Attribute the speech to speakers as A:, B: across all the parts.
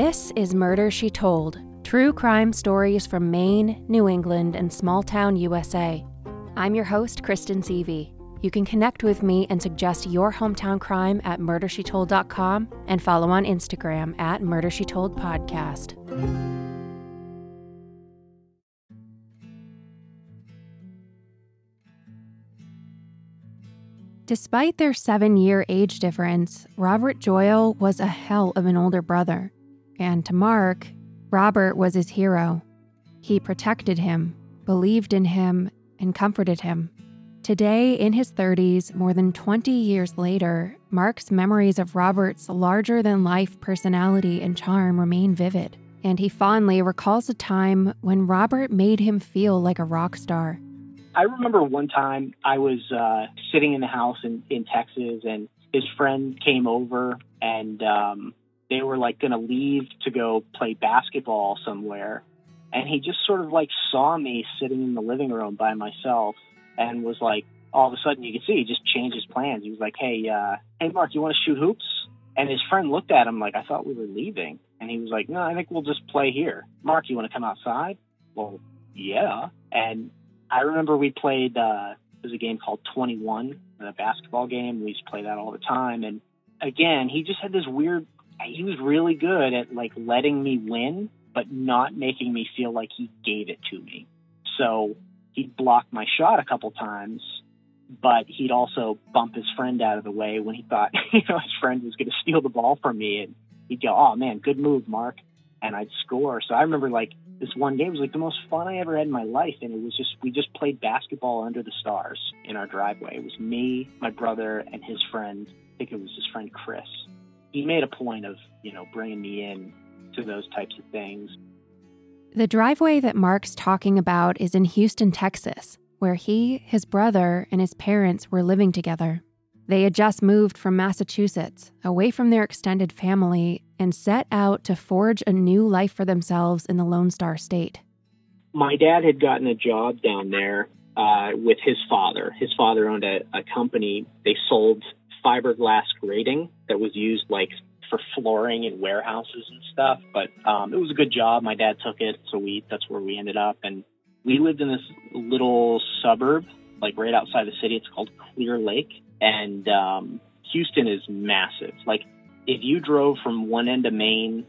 A: This is Murder She Told true crime stories from Maine, New England, and small town USA. I'm your host, Kristen Seavey. You can connect with me and suggest your hometown crime at murdershetold.com and follow on Instagram at Murder She Told Podcast. Despite their seven year age difference, Robert Joyal was a hell of an older brother. And to Marc, Robert was his hero. He protected him, believed in him, and comforted him. Today, in his 30s, more than 20 years later, Marc's memories of Robert's larger than life personality and charm remain vivid, and he fondly recalls a time when Robert made him feel like a rock star.
B: I remember one time I was uh, sitting in the house in, in Texas, and his friend came over, and um, they were like going to leave to go play basketball somewhere. And he just sort of like saw me sitting in the living room by myself and was like, all of a sudden you could see he just changed his plans. He was like, hey, uh, hey, Marc, you want to shoot hoops? And his friend looked at him like, I thought we were leaving. And he was like, no, I think we'll just play here. Marc, you want to come outside? Well, yeah. And I remember we played. Uh, there's a game called 21, a basketball game. We used to play that all the time. And again, he just had this weird. He was really good at like letting me win, but not making me feel like he gave it to me. So he'd block my shot a couple times, but he'd also bump his friend out of the way when he thought you know his friend was going to steal the ball from me, and he'd go, "Oh man, good move, Marc," and I'd score. So I remember like this one game was like the most fun I ever had in my life, and it was just we just played basketball under the stars in our driveway. It was me, my brother, and his friend. I think it was his friend Chris. He made a point of you know bringing me in to those types of things.
A: The driveway that Marc's talking about is in Houston, Texas, where he, his brother, and his parents were living together. They had just moved from Massachusetts, away from their extended family, and set out to forge a new life for themselves in the Lone Star State.
B: My dad had gotten a job down there uh, with his father. His father owned a, a company. They sold fiberglass grating that was used like for flooring in warehouses and stuff. But um, it was a good job. My dad took it, so we that's where we ended up. And we lived in this little suburb, like right outside the city. It's called Clear Lake, and um, Houston is massive. Like if you drove from one end of Maine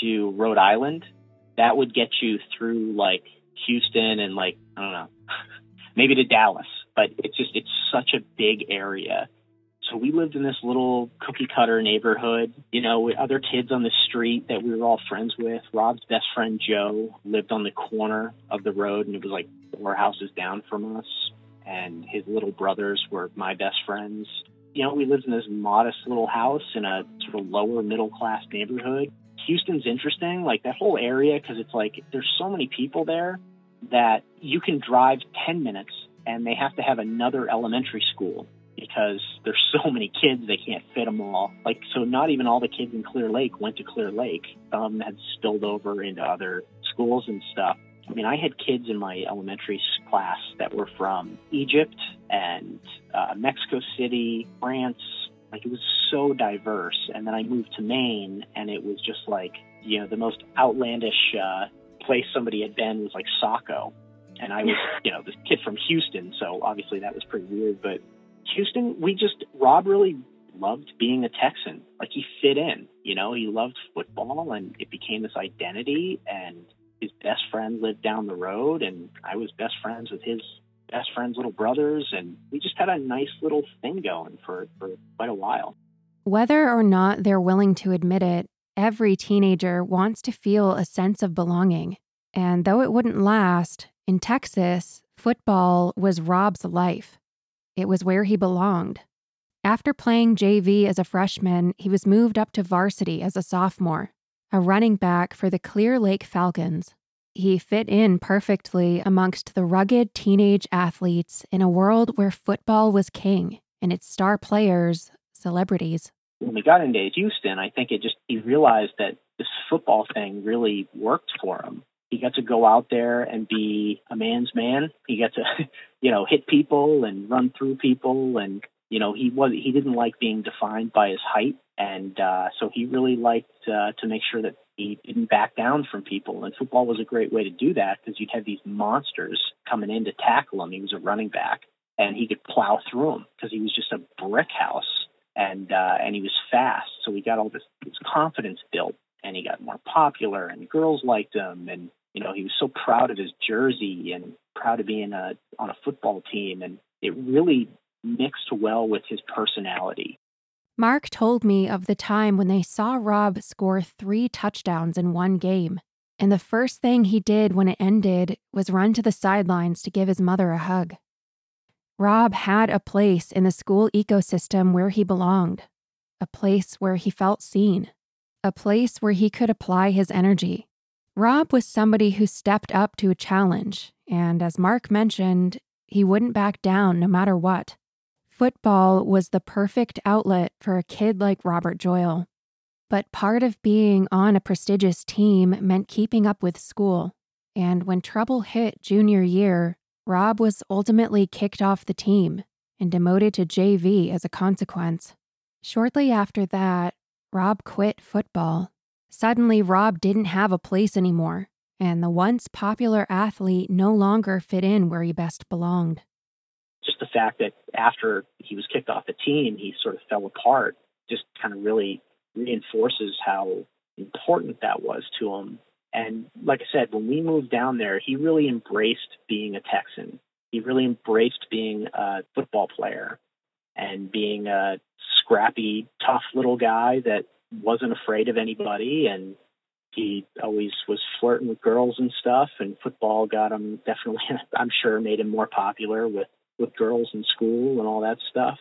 B: to Rhode Island, that would get you through like Houston and like I don't know, maybe to Dallas. But it's just it's such a big area so we lived in this little cookie cutter neighborhood, you know, with other kids on the street that we were all friends with. Rob's best friend Joe lived on the corner of the road and it was like four houses down from us. And his little brothers were my best friends. You know, we lived in this modest little house in a sort of lower middle class neighborhood. Houston's interesting, like that whole area, because it's like there's so many people there that you can drive 10 minutes and they have to have another elementary school because there's so many kids they can't fit them all. Like so, not even all the kids in Clear Lake went to Clear Lake. Some had spilled over into other schools and stuff. I mean, I had kids in my elementary class that were from Egypt and uh, Mexico City, France. Like it was so diverse. And then I moved to Maine, and it was just like you know the most outlandish uh, place somebody had been was like Saco. And I was, you know, this kid from Houston, so obviously that was pretty weird. But Houston, we just Rob really loved being a Texan. Like he fit in, you know, he loved football and it became this identity and his best friend lived down the road and I was best friends with his best friend's little brothers and we just had a nice little thing going for, for quite a while.
A: Whether or not they're willing to admit it, every teenager wants to feel a sense of belonging. And though it wouldn't last, in Texas, football was Rob's life. It was where he belonged. After playing JV as a freshman, he was moved up to varsity as a sophomore, a running back for the Clear Lake Falcons. He fit in perfectly amongst the rugged teenage athletes in a world where football was king and its star players, celebrities.
B: When we got into Houston, I think it just, he realized that this football thing really worked for him. He got to go out there and be a man's man. He got to, you know, hit people and run through people, and you know, he was he didn't like being defined by his height, and uh, so he really liked uh, to make sure that he didn't back down from people. And football was a great way to do that because you'd have these monsters coming in to tackle him. He was a running back, and he could plow through them because he was just a brick house, and uh, and he was fast. So he got all this, this confidence built, and he got more popular, and girls liked him, and you know he was so proud of his jersey and proud of being a, on a football team, and it really mixed well with his personality.
A: Marc told me of the time when they saw Rob score three touchdowns in one game, and the first thing he did when it ended was run to the sidelines to give his mother a hug. Rob had a place in the school ecosystem where he belonged, a place where he felt seen, a place where he could apply his energy. Rob was somebody who stepped up to a challenge, and as Marc mentioned, he wouldn't back down no matter what. Football was the perfect outlet for a kid like Robert Joyal. But part of being on a prestigious team meant keeping up with school. And when trouble hit junior year, Rob was ultimately kicked off the team and demoted to JV as a consequence. Shortly after that, Rob quit football. Suddenly, Rob didn't have a place anymore, and the once popular athlete no longer fit in where he best belonged
B: just the fact that after he was kicked off the team, he sort of fell apart just kind of really reinforces how important that was to him. And like I said, when we moved down there, he really embraced being a Texan. He really embraced being a football player and being a scrappy, tough little guy that wasn't afraid of anybody. And he always was flirting with girls and stuff. And football got him definitely, I'm sure, made him more popular with with girls in school and all that stuff.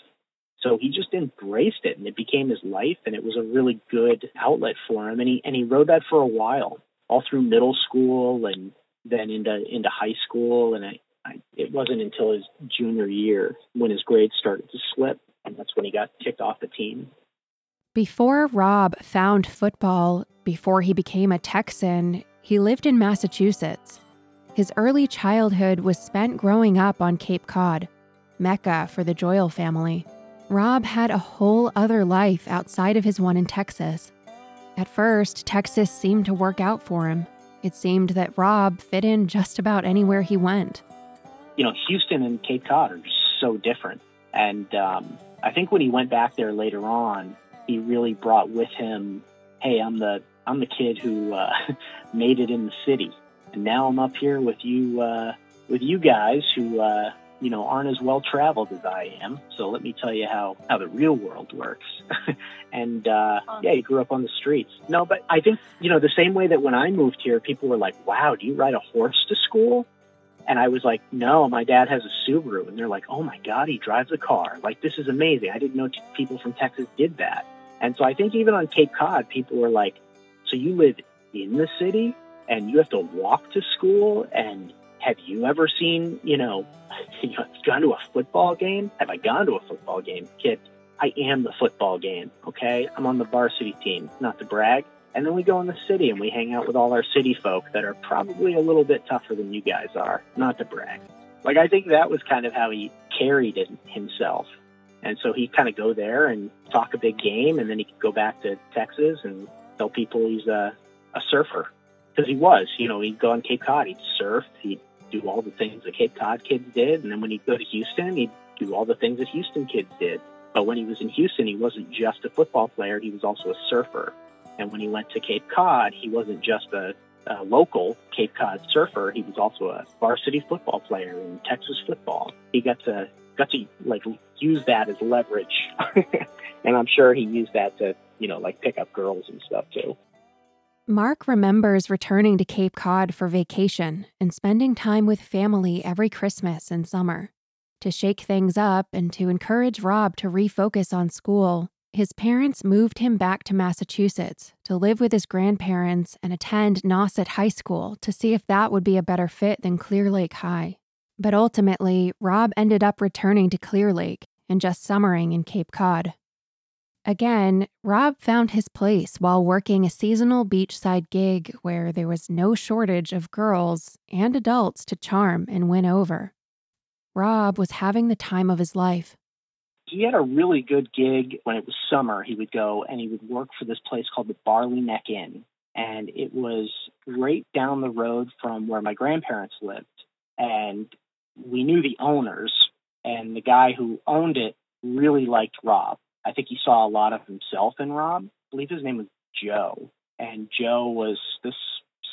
B: So he just embraced it and it became his life and it was a really good outlet for him and he and he rode that for a while, all through middle school and then into into high school and I, I it wasn't until his junior year when his grades started to slip and that's when he got kicked off the team.
A: Before Rob found football, before he became a Texan, he lived in Massachusetts. His early childhood was spent growing up on Cape Cod, Mecca for the Joyal family. Rob had a whole other life outside of his one in Texas. At first, Texas seemed to work out for him. It seemed that Rob fit in just about anywhere he went.
B: You know, Houston and Cape Cod are just so different. And um, I think when he went back there later on, he really brought with him, "Hey, I'm the I'm the kid who uh, made it in the city and now I'm up here with you uh, with you guys who uh, you know aren't as well traveled as I am. So let me tell you how how the real world works. and uh, yeah, he grew up on the streets. No, but I think you know the same way that when I moved here, people were like, "Wow, do you ride a horse to school?" And I was like, "No, my dad has a Subaru." And they're like, "Oh my God, he drives a car! Like this is amazing! I didn't know t- people from Texas did that." And so I think even on Cape Cod, people were like, "So you live in the city?" and you have to walk to school and have you ever seen, you know, you gone to a football game? Have I gone to a football game? Kid, I am the football game, okay? I'm on the varsity team, not to brag. And then we go in the city and we hang out with all our city folk that are probably a little bit tougher than you guys are, not to brag. Like, I think that was kind of how he carried it himself. And so he'd kind of go there and talk a big game, and then he could go back to Texas and tell people he's a, a surfer because he was, you know, he'd go on Cape Cod, he'd surf, he'd do all the things the Cape Cod kids did, and then when he'd go to Houston, he'd do all the things that Houston kids did. But when he was in Houston, he wasn't just a football player; he was also a surfer. And when he went to Cape Cod, he wasn't just a, a local Cape Cod surfer; he was also a varsity football player in Texas football. He got to got to like use that as leverage, and I'm sure he used that to you know like pick up girls and stuff too.
A: Mark remembers returning to Cape Cod for vacation and spending time with family every Christmas and summer. To shake things up and to encourage Rob to refocus on school, his parents moved him back to Massachusetts to live with his grandparents and attend Nauset High School to see if that would be a better fit than Clear Lake High. But ultimately, Rob ended up returning to Clear Lake and just summering in Cape Cod. Again, Rob found his place while working a seasonal beachside gig where there was no shortage of girls and adults to charm and win over. Rob was having the time of his life.
B: He had a really good gig when it was summer. He would go and he would work for this place called the Barley Neck Inn. and it was right down the road from where my grandparents lived. And we knew the owners, and the guy who owned it really liked Rob. I think he saw a lot of himself in Rob. I believe his name was Joe. And Joe was this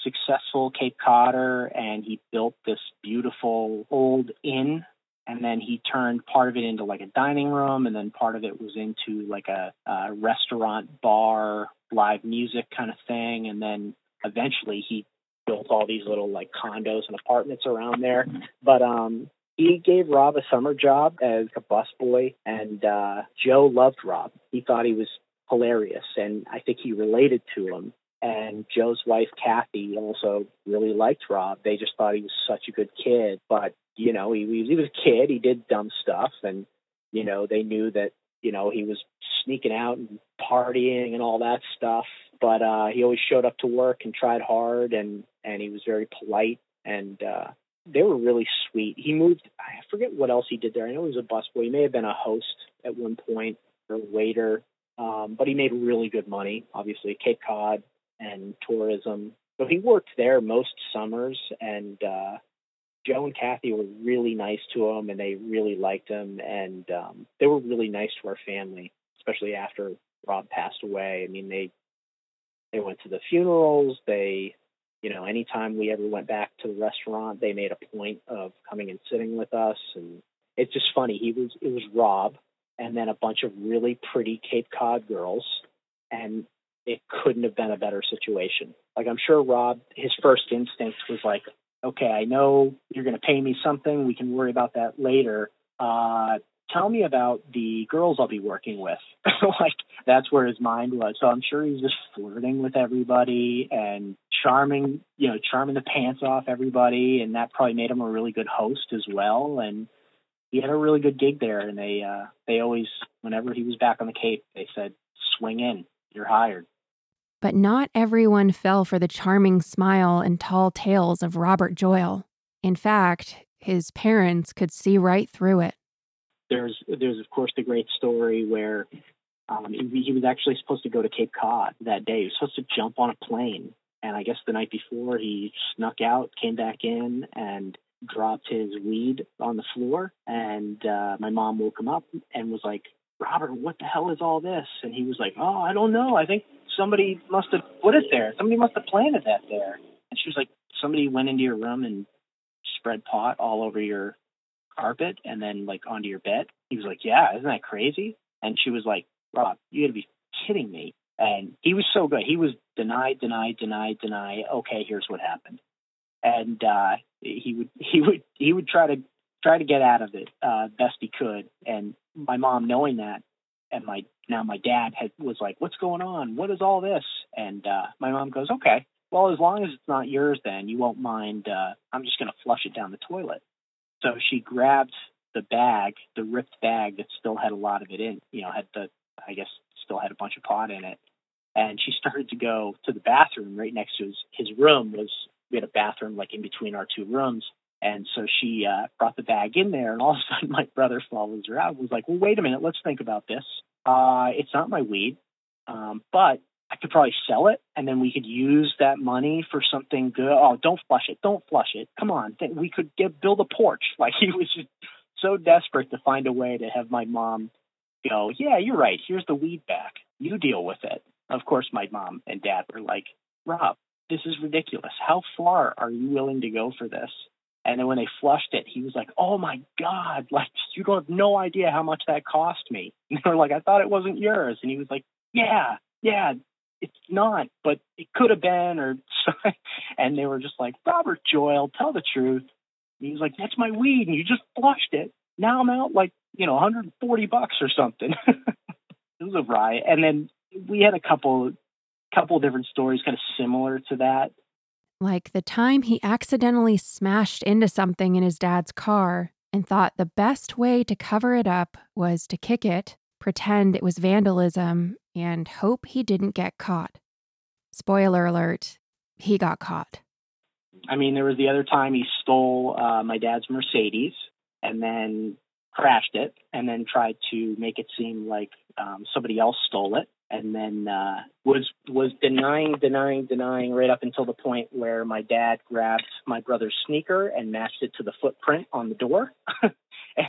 B: successful Cape Codder, and he built this beautiful old inn. And then he turned part of it into like a dining room, and then part of it was into like a, a restaurant, bar, live music kind of thing. And then eventually he built all these little like condos and apartments around there. But um, he gave Rob a summer job as a busboy, and uh, Joe loved Rob. He thought he was hilarious, and I think he related to him. And Joe's wife, Kathy, also really liked Rob. They just thought he was such a good kid. But, you know, he, he was a kid. He did dumb stuff. And, you know, they knew that, you know, he was sneaking out and partying and all that stuff. But uh, he always showed up to work and tried hard. And, and he was very polite. And uh, they were really sweet. He moved, I forget what else he did there. I know he was a busboy. He may have been a host at one point or waiter. Um, but he made really good money, obviously, Cape Cod and tourism. So he worked there most summers, and uh, Joe and Kathy were really nice to him, and they really liked him, and um, they were really nice to our family, especially after Rob passed away. I mean, they they went to the funerals. They, you know, anytime we ever went back to the restaurant, they made a point of coming and sitting with us, and it's just funny. He was it was Rob, and then a bunch of really pretty Cape Cod girls, and it couldn't have been a better situation. Like I'm sure Rob, his first instinct was like, okay, I know you're going to pay me something. We can worry about that later. Uh, tell me about the girls I'll be working with. like that's where his mind was. So I'm sure he's just flirting with everybody and charming, you know, charming the pants off everybody. And that probably made him a really good host as well. And he had a really good gig there. And they, uh, they always, whenever he was back on the Cape, they said, swing in, you're hired.
A: But not everyone fell for the charming smile and tall tales of Robert Joyal. In fact, his parents could see right through it.
B: There's, there's of course, the great story where um, he, he was actually supposed to go to Cape Cod that day. He was supposed to jump on a plane, and I guess the night before he snuck out, came back in, and dropped his weed on the floor. And uh, my mom woke him up and was like, Robert, what the hell is all this? And he was like, Oh, I don't know. I think somebody must have put it there. Somebody must have planted that there. And she was like, Somebody went into your room and spread pot all over your carpet and then like onto your bed. He was like, Yeah, isn't that crazy? And she was like, Rob, you gotta be kidding me. And he was so good. He was denied, denied, denied, deny. Okay, here's what happened. And uh he would he would he would try to try to get out of it uh best he could. And my mom knowing that and my now my dad had was like, "What's going on? What is all this?" And uh, my mom goes, "Okay, well, as long as it's not yours, then you won't mind. Uh, I'm just going to flush it down the toilet." So she grabbed the bag, the ripped bag that still had a lot of it in, you know, had the I guess still had a bunch of pot in it, and she started to go to the bathroom right next to his his room was we had a bathroom like in between our two rooms and so she uh, brought the bag in there, and all of a sudden my brother follows her out. Was like, "Well, wait a minute, let's think about this. Uh, it's not my weed, um, but I could probably sell it, and then we could use that money for something good. Oh, don't flush it, don't flush it. Come on, we could get build a porch. Like he was just so desperate to find a way to have my mom go, "Yeah, you're right. Here's the weed back. You deal with it." Of course, my mom and dad were like, "Rob, this is ridiculous. How far are you willing to go for this?" And then when they flushed it, he was like, "Oh my god! Like you don't have no idea how much that cost me." And they were like, "I thought it wasn't yours," and he was like, "Yeah, yeah, it's not, but it could have been." Or and they were just like, "Robert Joyal, tell the truth." And he was like, "That's my weed, and you just flushed it. Now I'm out like you know 140 bucks or something." it was a riot. And then we had a couple couple different stories kind of similar to that
A: like the time he accidentally smashed into something in his dad's car and thought the best way to cover it up was to kick it, pretend it was vandalism, and hope he didn't get caught. Spoiler alert, he got caught.
B: I mean, there was the other time he stole uh, my dad's Mercedes and then crashed it and then tried to make it seem like um, somebody else stole it and then uh, was was denying, denying, denying right up until the point where my dad grabbed my brother's sneaker and matched it to the footprint on the door, and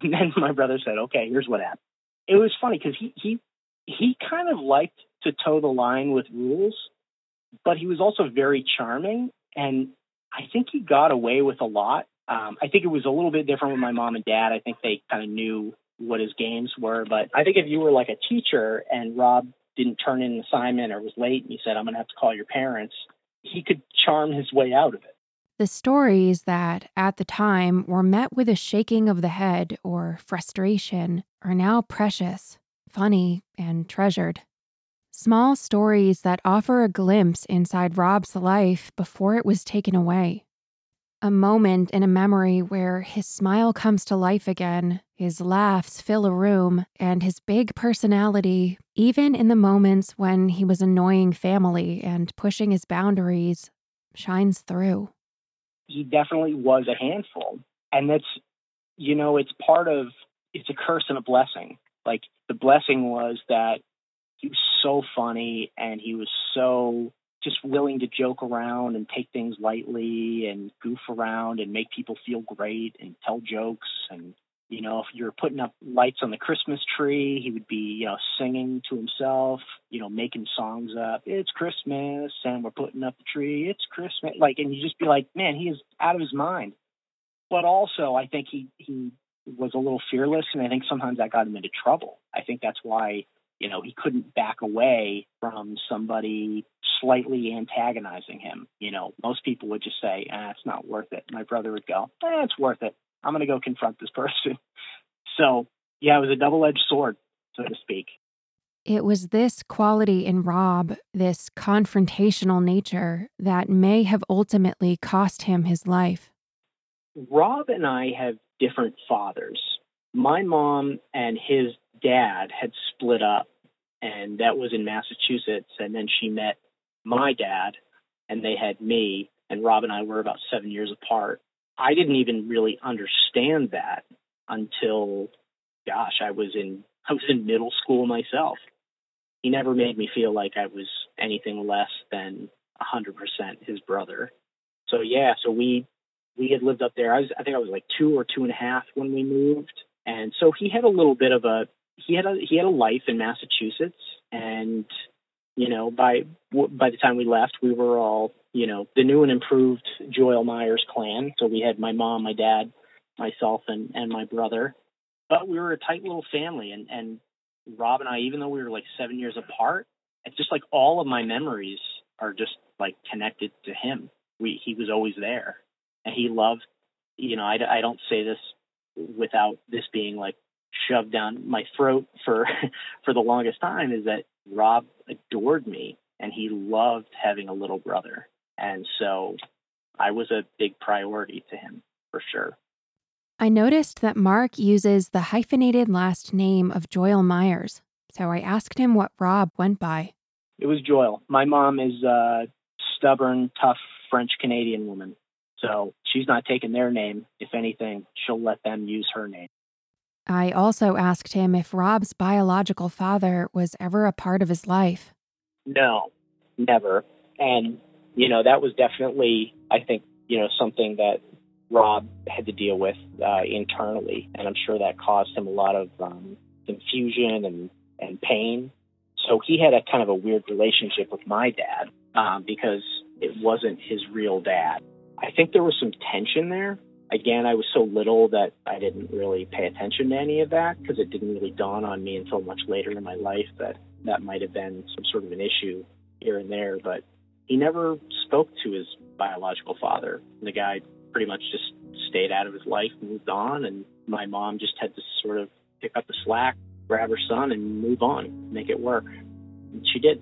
B: then my brother said, "Okay, here's what happened." It was funny because he he he kind of liked to toe the line with rules, but he was also very charming, and I think he got away with a lot. Um, I think it was a little bit different with my mom and dad. I think they kind of knew what his games were. But I think if you were like a teacher and Rob didn't turn in an assignment or was late and you said, I'm going to have to call your parents, he could charm his way out of it.
A: The stories that at the time were met with a shaking of the head or frustration are now precious, funny, and treasured. Small stories that offer a glimpse inside Rob's life before it was taken away. A moment in a memory where his smile comes to life again, his laughs fill a room, and his big personality, even in the moments when he was annoying family and pushing his boundaries, shines through.
B: He definitely was a handful. And that's, you know, it's part of, it's a curse and a blessing. Like the blessing was that he was so funny and he was so just willing to joke around and take things lightly and goof around and make people feel great and tell jokes. And you know if you're putting up lights on the christmas tree he would be you know singing to himself you know making songs up it's christmas and we're putting up the tree it's christmas like and you just be like man he is out of his mind. But also i think he he was a little fearless and i think sometimes that got him into trouble i think that's why you know, he couldn't back away from somebody slightly antagonizing him. You know, most people would just say, ah, it's not worth it. My brother would go, eh, it's worth it. I'm going to go confront this person. So, yeah, it was a double edged sword, so to speak.
A: It was this quality in Rob, this confrontational nature, that may have ultimately cost him his life.
B: Rob and I have different fathers. My mom and his dad had split up and that was in Massachusetts. And then she met my dad, and they had me, and Rob and I were about seven years apart. I didn't even really understand that until, gosh, I was in I was in middle school myself. He never made me feel like I was anything less than a hundred percent his brother. So yeah, so we we had lived up there. I was I think I was like two or two and a half when we moved, and so he had a little bit of a he had a he had a life in Massachusetts, and you know by by the time we left, we were all you know the new and improved Joyal Myers clan. So we had my mom, my dad, myself, and and my brother. But we were a tight little family, and and Rob and I, even though we were like seven years apart, it's just like all of my memories are just like connected to him. We he was always there, he loved. You know, I, I don't say this without this being like shoved down my throat for for the longest time is that Rob adored me and he loved having a little brother. And so I was a big priority to him for sure.
A: I noticed that Marc uses the hyphenated last name of Joyal Myers. So I asked him what Rob went by.
B: It was Joyal. My mom is a stubborn, tough French Canadian woman. So she's not taking their name. If anything, she'll let them use her name.
A: I also asked him if Rob's biological father was ever a part of his life.
B: No, never. And, you know, that was definitely, I think, you know, something that Rob had to deal with uh, internally. And I'm sure that caused him a lot of um, confusion and, and pain. So he had a kind of a weird relationship with my dad um, because it wasn't his real dad. I think there was some tension there again, I was so little that I didn't really pay attention to any of that because it didn't really dawn on me until much later in my life that that might have been some sort of an issue here and there. But he never spoke to his biological father. The guy pretty much just stayed out of his life, moved on, and my mom just had to sort of pick up the slack, grab her son, and move on, make it work. And she did.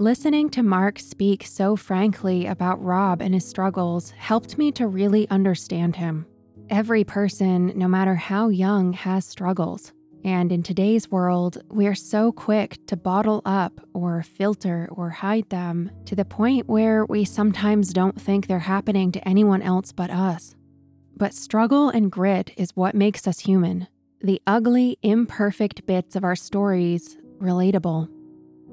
A: Listening to Marc speak so frankly about Rob and his struggles helped me to really understand him. Every person, no matter how young, has struggles. And in today's world, we are so quick to bottle up or filter or hide them to the point where we sometimes don't think they're happening to anyone else but us. But struggle and grit is what makes us human. The ugly, imperfect bits of our stories relatable.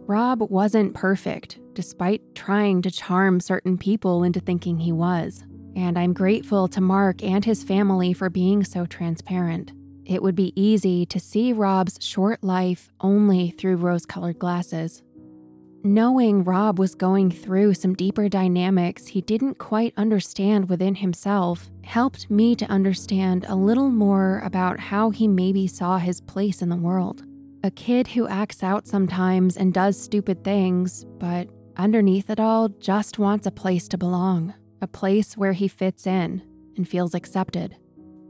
A: Rob wasn't perfect, despite trying to charm certain people into thinking he was. And I'm grateful to Marc and his family for being so transparent. It would be easy to see Rob's short life only through rose colored glasses. Knowing Rob was going through some deeper dynamics he didn't quite understand within himself helped me to understand a little more about how he maybe saw his place in the world. A kid who acts out sometimes and does stupid things, but underneath it all just wants a place to belong, a place where he fits in and feels accepted.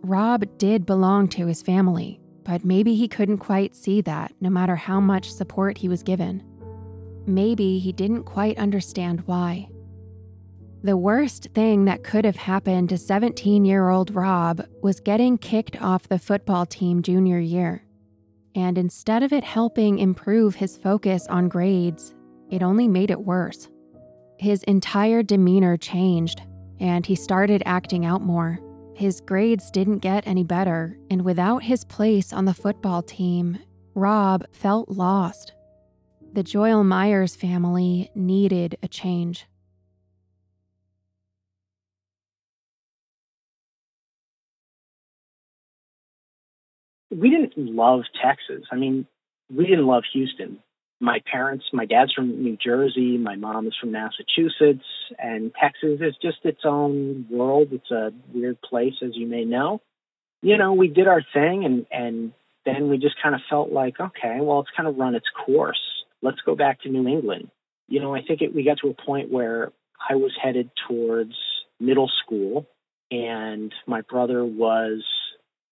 A: Rob did belong to his family, but maybe he couldn't quite see that no matter how much support he was given. Maybe he didn't quite understand why. The worst thing that could have happened to 17 year old Rob was getting kicked off the football team junior year. And instead of it helping improve his focus on grades, it only made it worse. His entire demeanor changed, and he started acting out more. His grades didn't get any better, and without his place on the football team, Rob felt lost. The Joyal Myers family needed a change.
B: We didn't love Texas. I mean, we didn't love Houston my parents, my dad's from New Jersey, my mom is from Massachusetts, and Texas is just its own world. It's a weird place, as you may know. You know, we did our thing, and and then we just kind of felt like, okay, well, it's kind of run its course. Let's go back to New England. You know, I think it, we got to a point where I was headed towards middle school, and my brother was,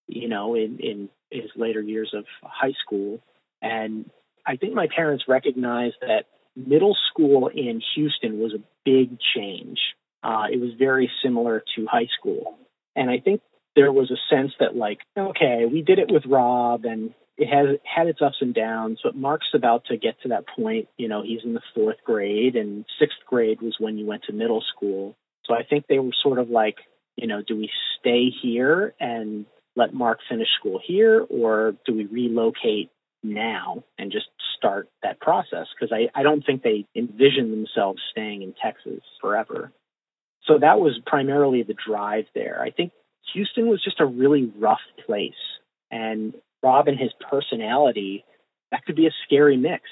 B: you know, in in his later years of high school, and I think my parents recognized that middle school in Houston was a big change. Uh, it was very similar to high school. And I think there was a sense that, like, okay, we did it with Rob and it has had its ups and downs, but Marc's about to get to that point. You know, he's in the fourth grade, and sixth grade was when you went to middle school. So I think they were sort of like, you know, do we stay here and let Marc finish school here, or do we relocate now and just start that process because I, I don't think they envision themselves staying in Texas forever. So that was primarily the drive there. I think Houston was just a really rough place. And Rob and his personality, that could be a scary mix,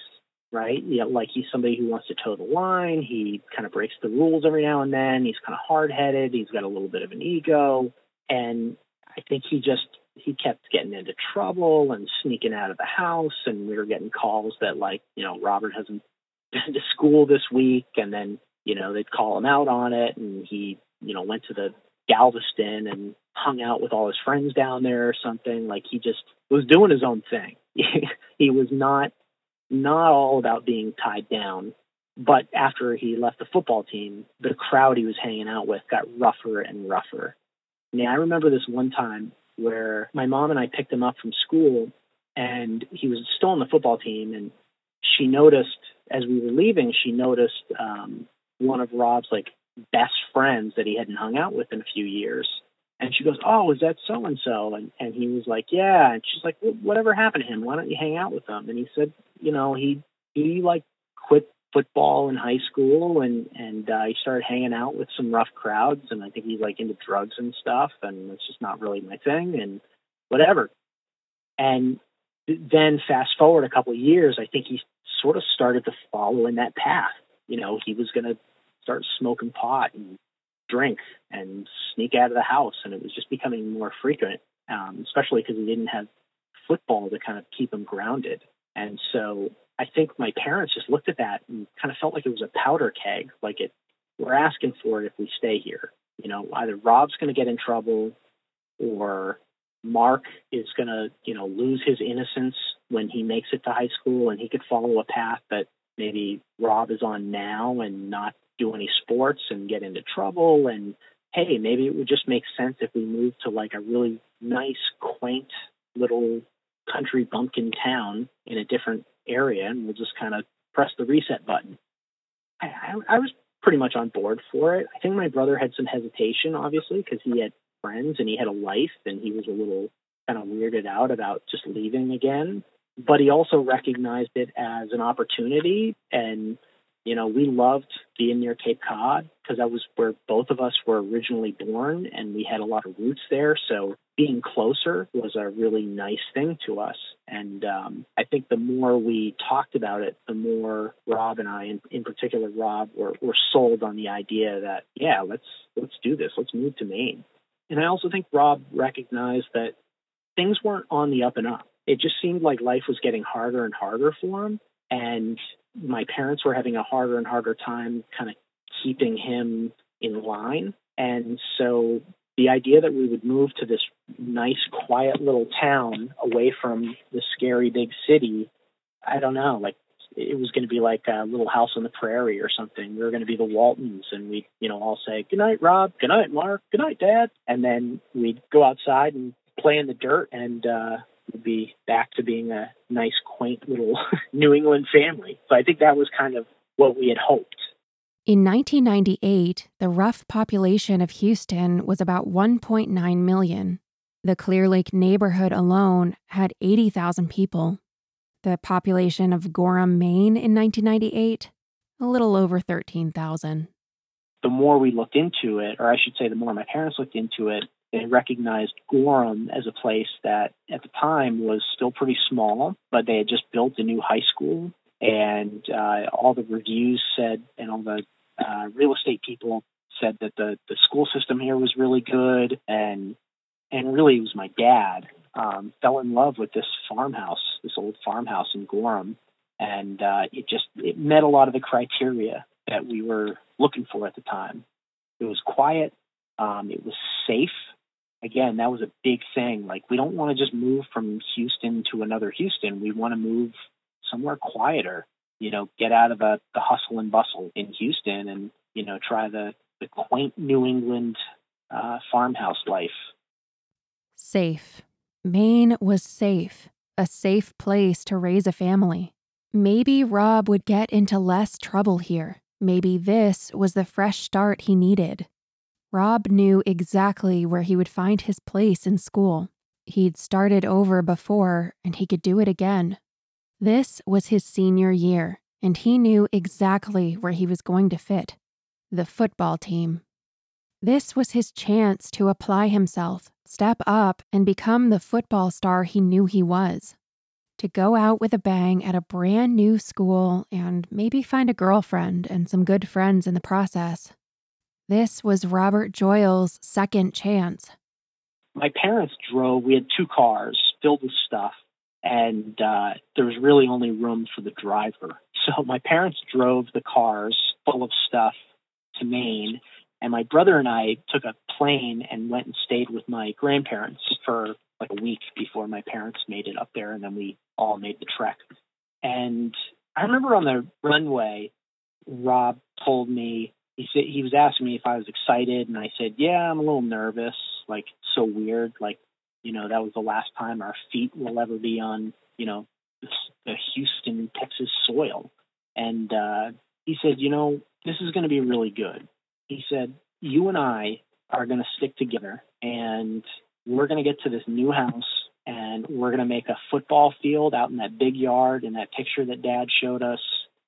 B: right? You know, like he's somebody who wants to toe the line. He kind of breaks the rules every now and then. He's kind of hard headed. He's got a little bit of an ego. And I think he just he kept getting into trouble and sneaking out of the house and we were getting calls that like you know robert hasn't been to school this week and then you know they'd call him out on it and he you know went to the galveston and hung out with all his friends down there or something. Like he just was doing his own thing. He was not not all about being tied down but after he left the football team the crowd he was hanging out with got rougher and rougher Mean, I remember this one time where my mom and I picked him up from school and he was still on the football team and she noticed as we were leaving she noticed um one of Rob's like best friends that he hadn't hung out with in a few years. And she goes oh is that so and so and and he was like yeah. And she's like whatever happened to him? Why don't you hang out with him? And he said you know he he like quit football in high school and and uh, he started hanging out with some rough crowds and I think he's like into drugs and stuff and it's just not really my thing and whatever. And then fast forward a couple of years, I think he sort of started to follow in that path. You know, he was going to start smoking pot and drink and sneak out of the house, and it was just becoming more frequent, um, especially because he didn't have football to kind of keep him grounded. And so I think my parents just looked at that and kind of felt like it was a powder keg. Like it, we're asking for it if we stay here. You know, either Rob's going to get in trouble, or Marc is going to, you know, lose his innocence when he makes it to high school, and he could follow a path that maybe Rob is on now and not do any sports and get into trouble. And hey, maybe it would just make sense if we moved to like a really nice, quaint little country bumpkin town in a different area and we'll just kind of press the reset button. I, I, I was pretty much on board for it. I think my brother had some hesitation, obviously, because he had friends and he had a life and he was a little kind of weirded out about just leaving again. but he also recognized it as an opportunity and you know, we loved being near Cape Cod because that was where both of us were originally born and we had a lot of roots there. So being closer was a really nice thing to us. And um, I think the more we talked about it, the more Rob and I, in, in particular Rob, were, were sold on the idea that, yeah, let's let's do this. Let's move to Maine. And I also think Rob recognized that things weren't on the up and up. It just seemed like life was getting harder and harder for him. And my parents were having a harder and harder time kind of keeping him in line. And so the idea that we would move to this nice, quiet little town away from the scary big city, I don't know, like it was going to be like a little house on the prairie or something. We were going to be the Waltons, and we'd, you know, all say, Good night, Rob. Good night, Marc. Good night, Dad. And then we'd go outside and play in the dirt and, uh, would be back to being a nice, quaint little New England family. So I think that was kind of what we had hoped.
A: In 1998, the rough population of Houston was about 1.9 million. The Clear Lake neighborhood alone had 80,000 people. The population of Gorham, Maine in 1998, a little over 13,000.
B: The more we looked into it, or I should say, the more my parents looked into it, they recognized Gorham as a place that at the time was still pretty small, but they had just built a new high school. And uh, all the reviews said, and all the uh, real estate people said that the, the school system here was really good. And and really, it was my dad um, fell in love with this farmhouse, this old farmhouse in Gorham, and uh, it just it met a lot of the criteria that we were looking for at the time. It was quiet. Um, it was safe again, that was a big thing. Like, we don't want to just move from Houston to another Houston. We want to move somewhere quieter, you know, get out of the, the hustle and bustle in Houston and, you know, try the, the quaint New England uh, farmhouse life.
A: Safe. Maine was safe, a safe place to raise a family. Maybe Rob would get into less trouble here. Maybe this was the fresh start he needed. Rob knew exactly where he would find his place in school. He'd started over before, and he could do it again. This was his senior year, and he knew exactly where he was going to fit the football team. This was his chance to apply himself, step up, and become the football star he knew he was. To go out with a bang at a brand new school and maybe find a girlfriend and some good friends in the process. This was Robert Joyal's second chance.
B: My parents drove, we had two cars filled with stuff, and uh, there was really only room for the driver. So my parents drove the cars full of stuff to Maine, and my brother and I took a plane and went and stayed with my grandparents for like a week before my parents made it up there, and then we all made the trek. And I remember on the runway, Rob told me he said he was asking me if I was excited, and I said, "Yeah, I'm a little nervous. Like, so weird. Like, you know, that was the last time our feet will ever be on, you know, the, Houston, Texas soil." And uh, he said, "You know, this is going to be really good." He said, "You and I are going to stick together, and we're going to get to this new house." And we're going to make a football field out in that big yard in that picture that Dad showed us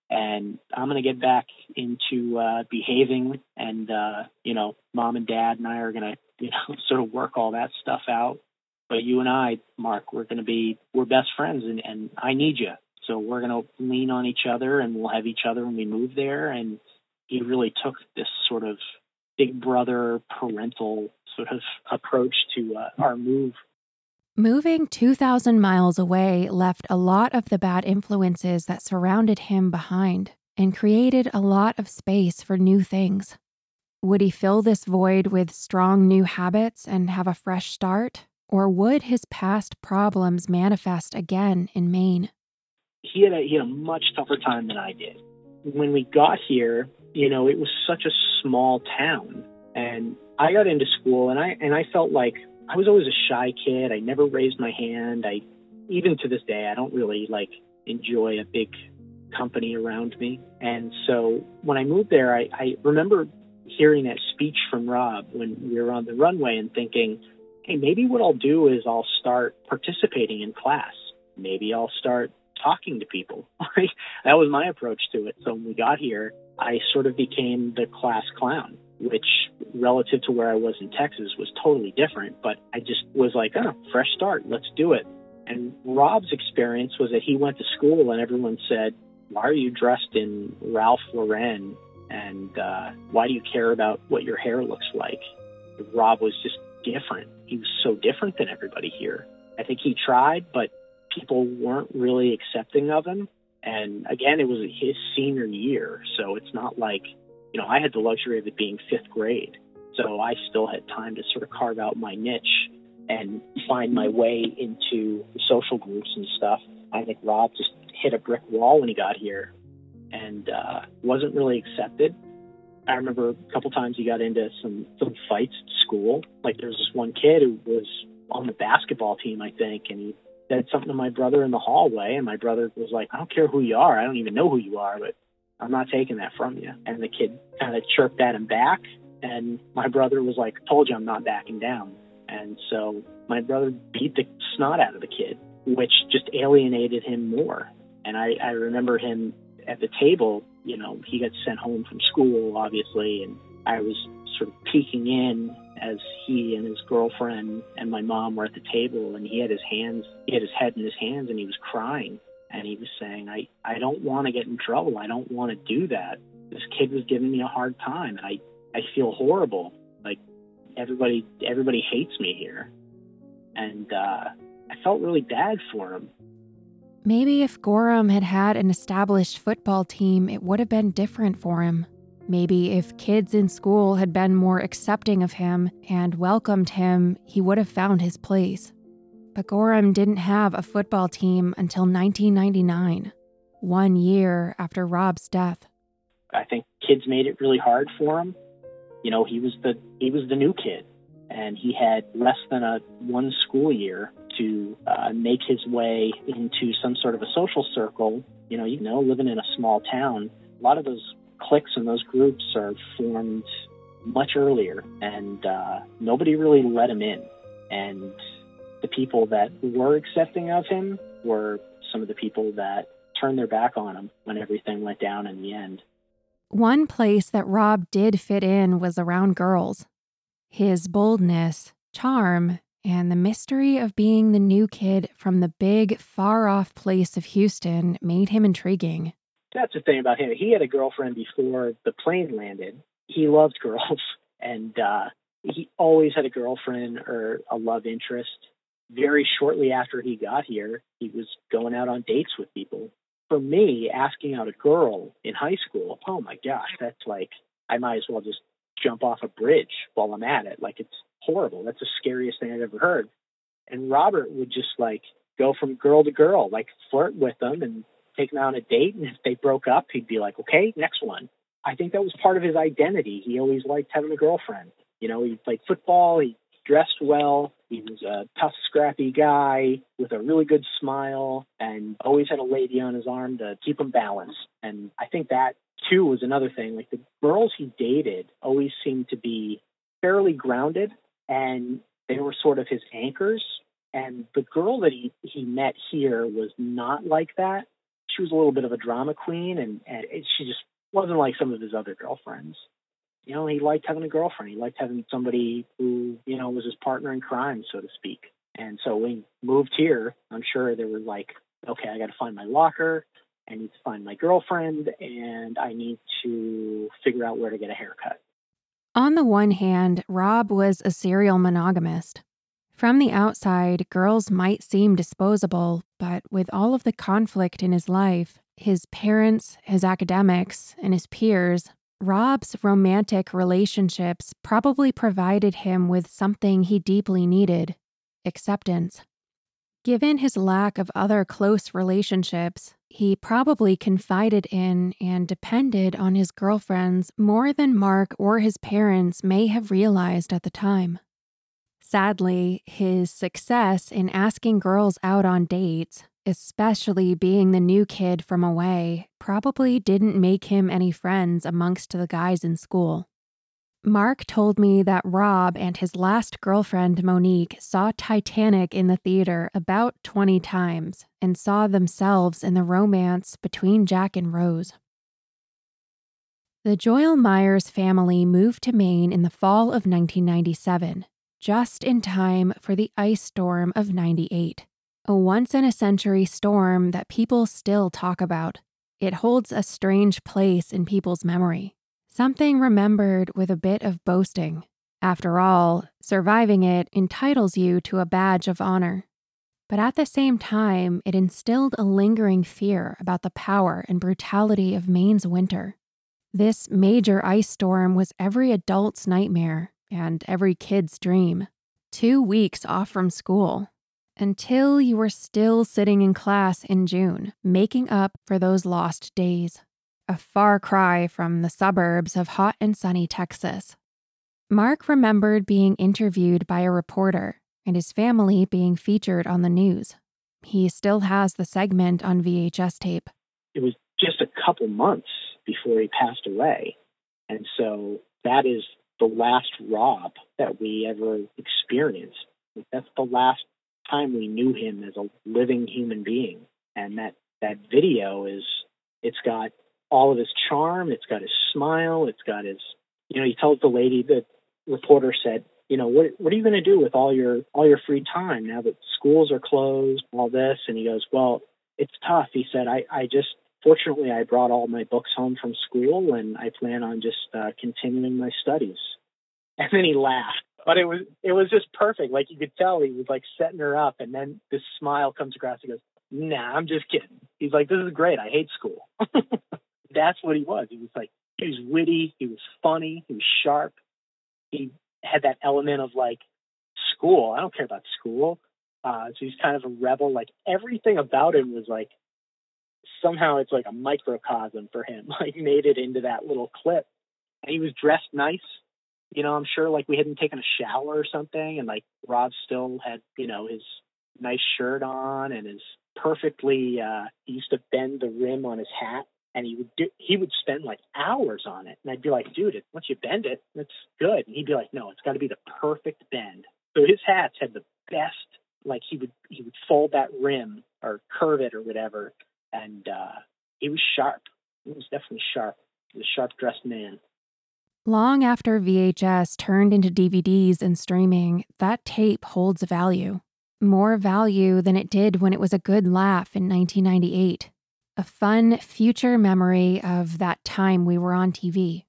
B: and I'm going to get back into uh, behaving, and uh, you know, mom and dad and I are going to, you know, sort of work all that stuff out. But you and I, Marc, we're going to be we're best friends, and, and I need you. So we're going to lean on each other, and we'll have each other when we move there. And he really took this sort of big brother parental sort of approach to uh, our move
A: Moving 2,000 miles away left a lot of the bad influences that surrounded him behind and created a lot of space for new things. Would he fill this void with strong new habits and have a fresh start? Or would his past problems manifest again in Maine?
B: He had, a, he had a much tougher time than I did. When we got here, you know, it was such a small town. And I got into school and I and I felt like I was always a shy kid. I never raised my hand. I even to this day I don't really like enjoy a big company around me. And so when I moved there, I, I remember hearing that speech from Rob when we were on the runway and thinking, hey, maybe what I'll do is I'll start participating in class. maybe I'll start talking to people. that was my approach to it. So when we got here, I sort of became the class clown, which relative to where I was in Texas was totally different. But I just was like, oh, fresh start, let's do it. And Rob's experience was that he went to school and everyone said, why are you dressed in Ralph Lauren? And uh, why do you care about what your hair looks like? Rob was just different. He was so different than everybody here. I think he tried, but people weren't really accepting of him. And again, it was his senior year, so it's not like, you know, I had the luxury of it being fifth grade. So I still had time to sort of carve out my niche and find my way into social groups and stuff. I think Rob just hit a brick wall when he got here and uh, wasn't really accepted. I remember a couple times he got into some some fights at school. Like there was this one kid who was on the basketball team, I think, and he said something to my brother in the hallway, and my brother was like, "I don't care who you are. I don't even know who you are, but I'm not taking that from you." And the kid kind of chirped at him back, and my brother was like, "Told you I'm not backing down." And so my brother beat the snot out of the kid, which just alienated him more. And I, I remember him at the table. You know, he got sent home from school, obviously, and I was sort of peeking in as he and his girlfriend and my mom were at the table and he had his hands he had his head in his hands and he was crying and he was saying i i don't want to get in trouble. I don't want to do that. This kid was giving me a hard time and i i feel horrible. Like everybody everybody hates me here. And uh i felt really bad for him.
A: Maybe if gorham had had an established football team it would have been different for him. Maybe if kids in school had been more accepting of him and welcomed him, he would have found his place. But Gorham didn't have a football team until 1999, one year after Rob's death.
B: I think kids made it really hard for him. You know, he was the he was the new kid, and he had less than a one school year to uh, make his way into some sort of a social circle. You know, you know, living in a small town, a lot of those cliques and those groups are formed much earlier, and uh, nobody really let him in. And the people that were accepting of him were some of the people that turned their back on him when everything went down in the end.
A: One place that Rob did fit in was around girls. His boldness, charm, and the mystery of being the new kid from the big, far off place of Houston made him intriguing
B: that's the thing about him. He had a girlfriend before the plane landed. He loved girls, and uh, he always had a girlfriend or a love interest. Very shortly after he got here, he was going out on dates with people. For me, asking out a girl in high school, oh my gosh, that's like I might as well just jump off a bridge while I'm at it. Like it's horrible. That's the scariest thing I've ever heard. And Robert would just like go from girl to girl, like flirt with them and take them out on a date, and if they broke up, he'd be like, okay, next one. I think that was part of his identity. He always liked having a girlfriend. You know, he played football, he dressed well, he was a tough, scrappy guy with a really good smile, and always had a lady on his arm to keep him balanced. And I think that too was another thing. Like the girls he dated always seemed to be fairly grounded, and they were sort of his anchors. And the girl that he, he met here was not like that she was a little bit of a drama queen, and, and she just wasn't like some of his other girlfriends. You know, he liked having a girlfriend. He liked having somebody who, you know, was his partner in crime, so to speak. And so when he moved here, I'm sure there was like, okay, I got to find my locker. I need to find my girlfriend, and I need to figure out where to get a haircut.
A: On the one hand, Rob was a serial monogamist. From the outside, girls might seem disposable, but with all of the conflict in his life, his parents, his academics, and his peers, Rob's romantic relationships probably provided him with something he deeply needed acceptance. Given his lack of other close relationships, he probably confided in and depended on his girlfriends more than Marc or his parents may have realized at the time. Sadly, his success in asking girls out on dates, especially being the new kid from away, probably didn't make him any friends amongst the guys in school. Marc told me that Rob and his last girlfriend, Monique, saw Titanic in the theater about 20 times and saw themselves in the romance between Jack and Rose. The Joyal Myers family moved to Maine in the fall of 1997, just in time for the ice storm of 98, a once in a century storm that people still talk about. It holds a strange place in people's memory. Something remembered with a bit of boasting. After all, surviving it entitles you to a badge of honor. But at the same time, it instilled a lingering fear about the power and brutality of Maine's winter. This major ice storm was every adult's nightmare and every kid's dream. Two weeks off from school, until you were still sitting in class in June, making up for those lost days a far cry from the suburbs of hot and sunny Texas. Marc remembered being interviewed by a reporter and his family being featured on the news. He still has the segment on VHS tape.
B: It was just a couple months before he passed away. And so that is the last Rob that we ever experienced. That's the last time we knew him as a living human being. And that, that video is, it's got all of his charm. It's got his smile. It's got his, you know, he tells the lady, the reporter said, you know, what what are you going to do with all your all your free time now that schools are closed, all this? And he goes, well, it's tough. He said, I I just fortunately I brought all my books home from school, and I plan on just uh, continuing my studies. And then he laughed, but it was it was just perfect. Like you could tell, he was like setting her up, and then this smile comes across. He goes, Nah, I'm just kidding. He's like, This is great. I hate school. that's what he was. He was like he was witty, he was funny, he was sharp. He had that element of like school. I don't care about school. Uh, so he's kind of a rebel. Like everything about him was like somehow it's like a microcosm for him. Like made it into that little clip. And he was dressed nice. You know, I'm sure like we hadn't taken a shower or something, and like Rob still had you know his nice shirt on and his perfectly. uh He used to bend the rim on his hat and he would do he would spend like hours on it. And i'd be like dude once you bend it it's good. And he'd be like no it's got to be the perfect bend. So his hats had the best like he would he would fold that rim or curve it or whatever and uh he was sharp. He was definitely sharp. He was a sharp dressed man
A: long after vhs turned into dvds and streaming that tape holds value more value than it did when it was a good laugh in 1998 a fun future memory of that time we were on TV.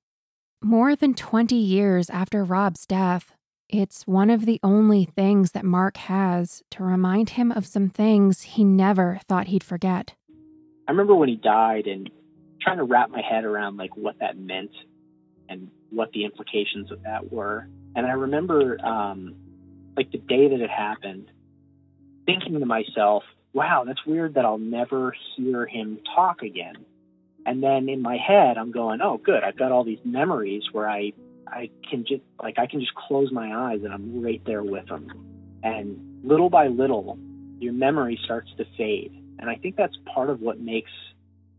A: More than 20 years after Rob's death, it's one of the only things that Marc has to remind him of some things he never thought he'd forget.
B: I remember when he died and trying to wrap my head around like what that meant and what the implications of that were. And I remember um, like the day that it happened, thinking to myself, wow, that's weird that I'll never hear him talk again. And then in my head, I'm going, oh, good. I've got all these memories where I, I can just like I can just close my eyes and I'm right there with him. And little by little, your memory starts to fade. And I think that's part of what makes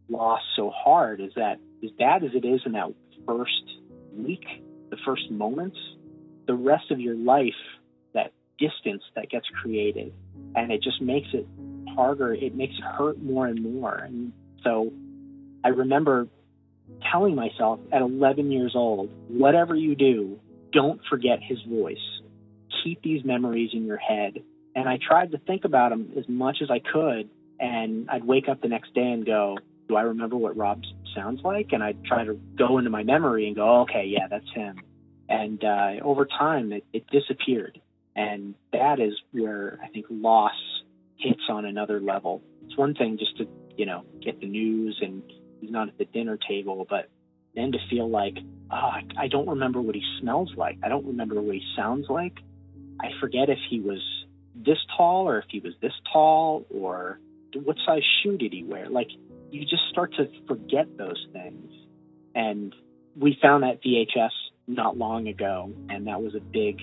B: loss so hard is that as bad as it is in that first week, the first moments, the rest of your life, that distance that gets created, and it just makes it harder, it makes it hurt more and more. And so I remember telling myself at 11 years old, whatever you do, don't forget his voice. Keep these memories in your head. And I tried to think about them as much as I could. And I'd wake up the next day and go, do I remember what Rob sounds like? And I'd try to go into my memory and go, okay, yeah, that's him. And uh, over time, it, it disappeared. And that is where I think loss hits on another level. It's one thing just to, you know, get the news and he's not at the dinner table, but then to feel like, oh, I don't remember what he smells like. I don't remember what he sounds like. I forget if he was this tall or if he was this tall or what size shoe did he wear. Like you just start to forget those things. And we found that VHS not long ago, and that was a big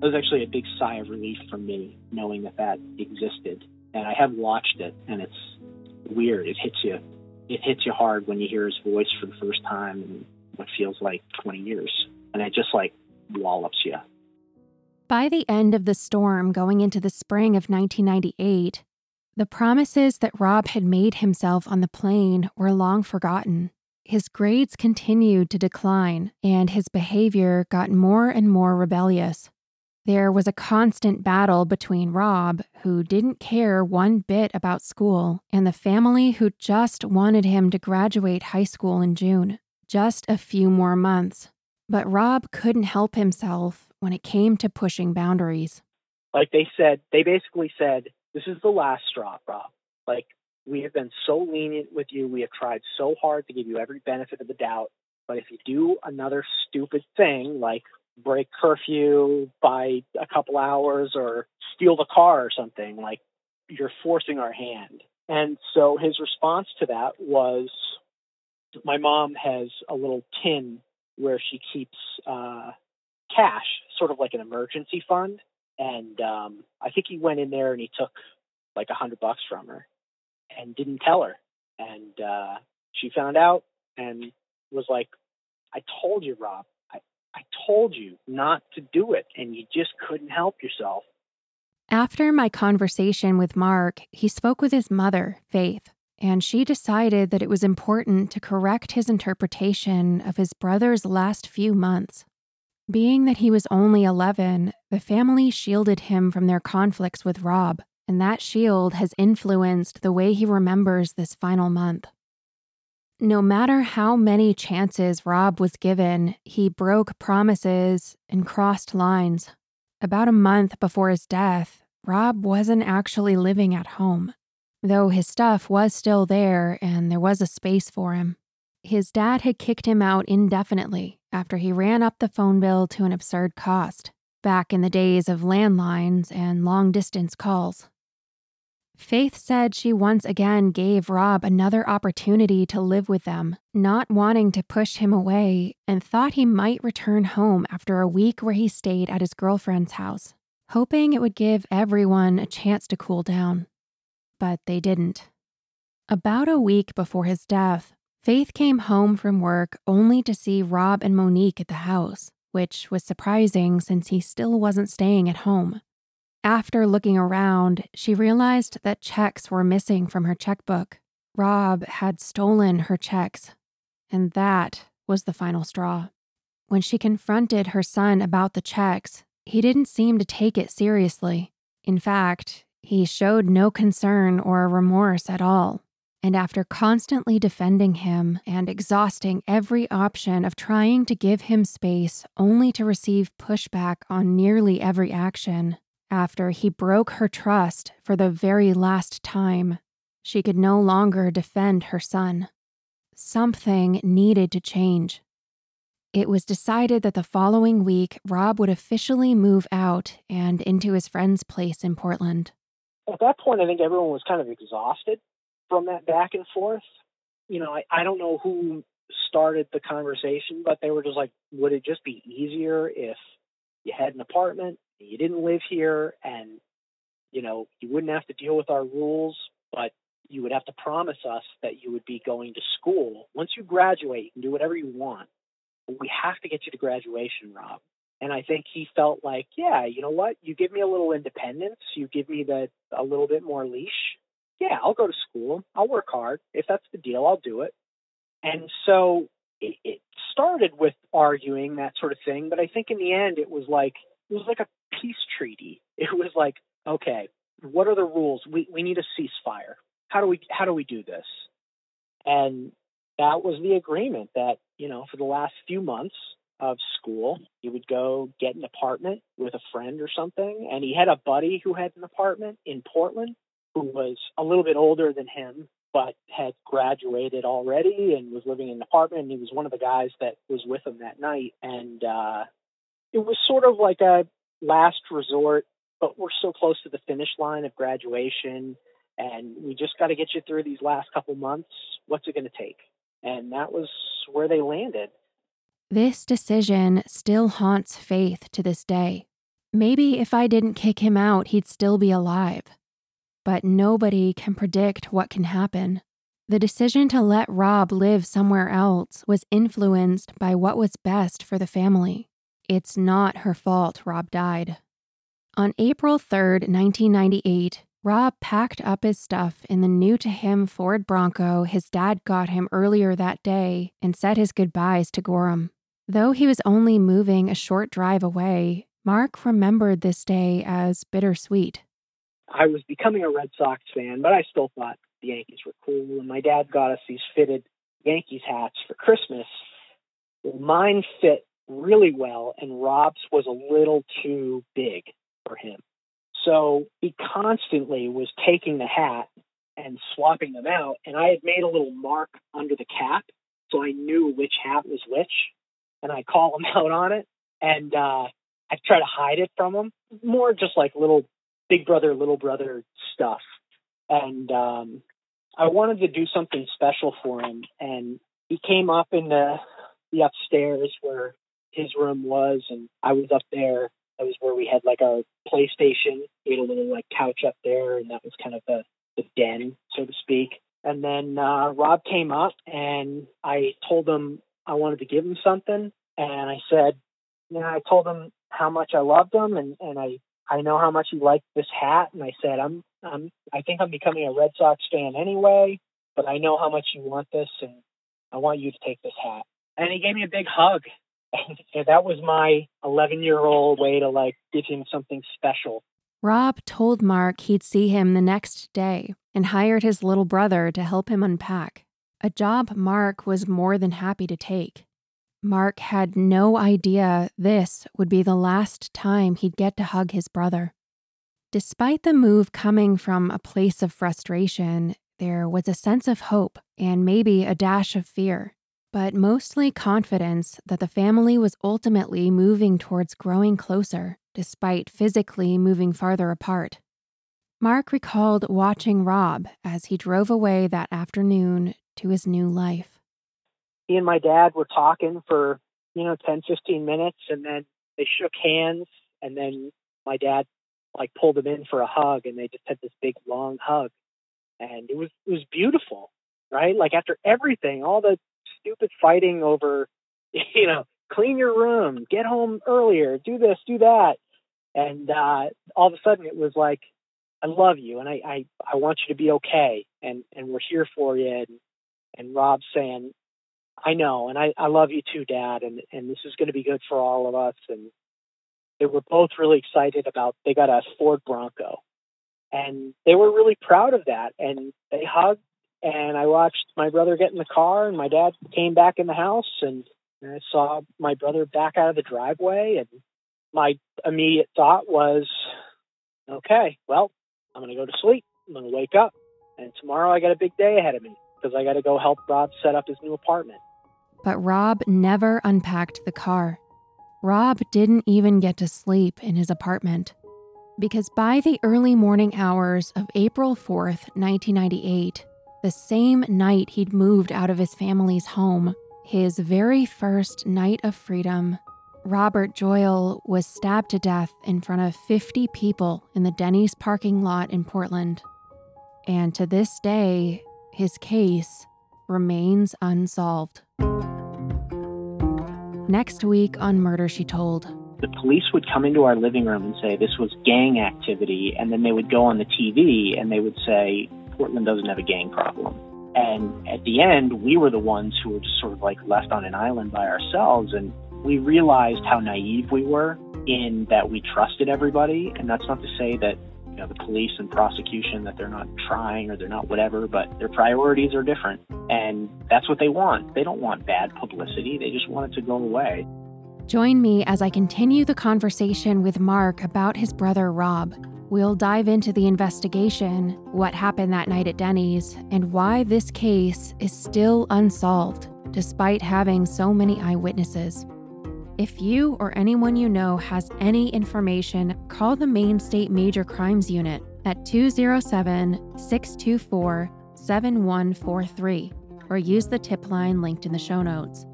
B: that was actually a big sigh of relief for me knowing that that existed. And I have watched it, and it's weird. It hits you. It hits you hard when you hear his voice for the first time in what feels like 20 years. and it just like wallops you.
A: By the end of the storm going into the spring of 1998, the promises that Rob had made himself on the plane were long forgotten. His grades continued to decline, and his behavior got more and more rebellious. There was a constant battle between Rob, who didn't care one bit about school, and the family who just wanted him to graduate high school in June, just a few more months. But Rob couldn't help himself when it came to pushing boundaries.
B: Like they said, they basically said, This is the last straw, Rob. Like, we have been so lenient with you. We have tried so hard to give you every benefit of the doubt. But if you do another stupid thing like break curfew by a couple hours or steal the car or something, like you're forcing our hand. And so his response to that was my mom has a little tin where she keeps uh, cash, sort of like an emergency fund. And um, I think he went in there and he took like a hundred bucks from her and didn't tell her. And uh, she found out and was like, I told you, Rob, I I told you not to do it, and you just couldn't help yourself.
A: After my conversation with Marc, he spoke with his mother, Faith, and she decided that it was important to correct his interpretation of his brother's last few months. Being that he was only 11, the family shielded him from their conflicts with Rob, and that shield has influenced the way he remembers this final month. No matter how many chances Rob was given, he broke promises and crossed lines. About a month before his death, Rob wasn't actually living at home, though his stuff was still there and there was a space for him. His dad had kicked him out indefinitely after he ran up the phone bill to an absurd cost, back in the days of landlines and long distance calls. Faith said she once again gave Rob another opportunity to live with them, not wanting to push him away, and thought he might return home after a week where he stayed at his girlfriend's house, hoping it would give everyone a chance to cool down. But they didn't. About a week before his death, Faith came home from work only to see Rob and Monique at the house, which was surprising since he still wasn't staying at home. After looking around, she realized that checks were missing from her checkbook. Rob had stolen her checks, and that was the final straw. When she confronted her son about the checks, he didn't seem to take it seriously. In fact, he showed no concern or remorse at all. And after constantly defending him and exhausting every option of trying to give him space only to receive pushback on nearly every action, after he broke her trust for the very last time, she could no longer defend her son. Something needed to change. It was decided that the following week, Rob would officially move out and into his friend's place in Portland.
B: At that point, I think everyone was kind of exhausted from that back and forth. You know, I, I don't know who started the conversation, but they were just like, would it just be easier if you had an apartment you didn't live here? And you know you wouldn't have to deal with our rules but you would have to promise us that you would be going to school. Once you graduate you can do whatever you want. But we have to get you to graduation rob. And i think he felt like yeah you know what? You give me a little independence. You give me the a little bit more leash yeah i'll go to school i'll work hard if that's the deal i'll do it and so it, it started with arguing that sort of thing but i think in the end it was like it was like a peace treaty. It was like, okay, what are the rules? We we need a ceasefire. How do we how do we do this? And that was the agreement that, you know, for the last few months of school, he would go get an apartment with a friend or something. And he had a buddy who had an apartment in Portland who was a little bit older than him, but had graduated already and was living in an apartment. And he was one of the guys that was with him that night. And uh, it was sort of like a last resort, but we're so close to the finish line of graduation and we just got to get you through these last couple months. What's it going to take? And that was where they landed.
A: This decision still haunts Faith to this day. Maybe if I didn't kick him out, he'd still be alive. But nobody can predict what can happen. The decision to let Rob live somewhere else was influenced by what was best for the family. It's not her fault Rob died. On April 3, 1998, Rob packed up his stuff in the new to him Ford Bronco his dad got him earlier that day and said his goodbyes to Gorham. Though he was only moving a short drive away, Marc remembered this day as bittersweet.
B: I was becoming a Red Sox fan, but I still thought the Yankees were cool. And my dad got us these fitted Yankees hats for Christmas. Mine fit really well, and Rob's was a little too big for him. So he constantly was taking the hat and swapping them out. And I had made a little mark under the cap so I knew which hat was which. And I call him out on it. And uh, I try to hide it from him. More just like little big brother, little brother stuff. And um, I wanted to do something special for him. And he came up in the, the upstairs where his room was. And I was up there that was where we had like our PlayStation. We had a little like couch up there, and that was kind of the the den, so to speak. And then uh, Rob came up, and I told him I wanted to give him something, and I said, you know, I told him how much I loved him, and and I I know how much he liked this hat, and I said I'm I'm I think I'm becoming a Red Sox fan anyway, but I know how much you want this, and I want you to take this hat. And he gave me a big hug, and that was my 11 year old way to like give him something special.
A: Rob told Marc he'd see him the next day and hired his little brother to help him unpack, a job Marc was more than happy to take. Marc had no idea this would be the last time he'd get to hug his brother. Despite the move coming from a place of frustration, there was a sense of hope and maybe a dash of fear but mostly confidence that the family was ultimately moving towards growing closer, despite physically moving farther apart. Marc recalled watching Rob as he drove away that afternoon to his new life.
B: He and my dad were talking for, you know, 10, 15 minutes, and then they shook hands, and then my dad like pulled him in for a hug, and they just had this big long hug, and it was it was beautiful, right? Like after everything, all the stupid fighting over, you know, clean your room, get home earlier, do this, do that. And uh, all of a sudden it was like, I love you and I, I, I want you to be okay and, and we're here for you. And, and Rob's saying, I know, and I, I love you too, Dad, and, and this is going to be good for all of us. And they were both really excited about they got a Ford Bronco. And they were really proud of that. And they hugged and I watched my brother get in the car, and my dad came back in the house, and, I saw my brother back out of the driveway, and my immediate thought was, okay, well, I'm going to go to sleep. I'm going to wake up, and tomorrow I got a big day ahead of me because I got to go help Rob set up his new apartment.
A: But Rob never unpacked the car. Rob didn't even get to sleep in his apartment. Because by the early morning hours of April 4th, 1998, the same night he'd moved out of his family's home, his very first night of freedom, Robert Joyal was stabbed to death in front of 50 people in the Denny's parking lot in Portland. And to this day, his case remains unsolved. Next week on Murder She Told.
C: The police would come into our living room and say this was gang activity, and then they would go on the TV and they would say, Portland doesn't have a gang problem. And at the end, we were the ones who were just sort of like left on an island by ourselves. And we realized how naive we were in that we trusted everybody. And that's not to say that, you know, the police and prosecution, that they're not trying or they're not whatever, but their priorities are different. And that's what they want. They don't want bad publicity, they just want it to go away.
A: Join me as I continue the conversation with Marc about his brother Rob. We'll dive into the investigation, what happened that night at Denny's, and why this case is still unsolved, despite having so many eyewitnesses. If you or anyone you know has any information, call the Maine State Major Crimes Unit at 207 624 7143 or use the tip line linked in the show notes.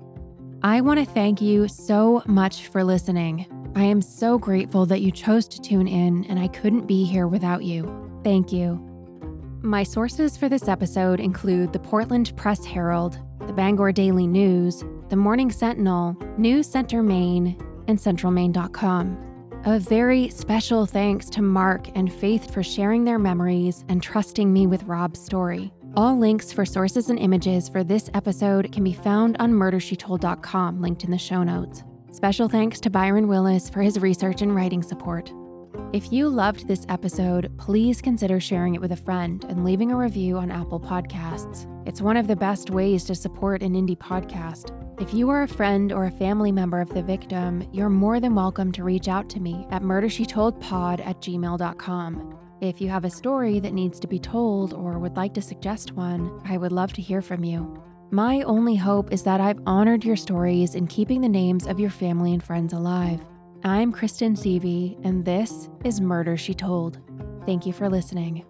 A: I want to thank you so much for listening. I am so grateful that you chose to tune in, and I couldn't be here without you. Thank you. My sources for this episode include the Portland Press Herald, the Bangor Daily News, the Morning Sentinel, News Center Maine, and CentralMaine.com. A very special thanks to Marc and Faith for sharing their memories and trusting me with Rob's story. All links for sources and images for this episode can be found on murdershetold.com, linked in the show notes. Special thanks to Byron Willis for his research and writing support. If you loved this episode, please consider sharing it with a friend and leaving a review on Apple Podcasts. It's one of the best ways to support an indie podcast. If you are a friend or a family member of the victim, you're more than welcome to reach out to me at murdershetoldpod at gmail.com. If you have a story that needs to be told or would like to suggest one, I would love to hear from you. My only hope is that I've honored your stories in keeping the names of your family and friends alive. I'm Kristen Seavey, and this is Murder She Told. Thank you for listening.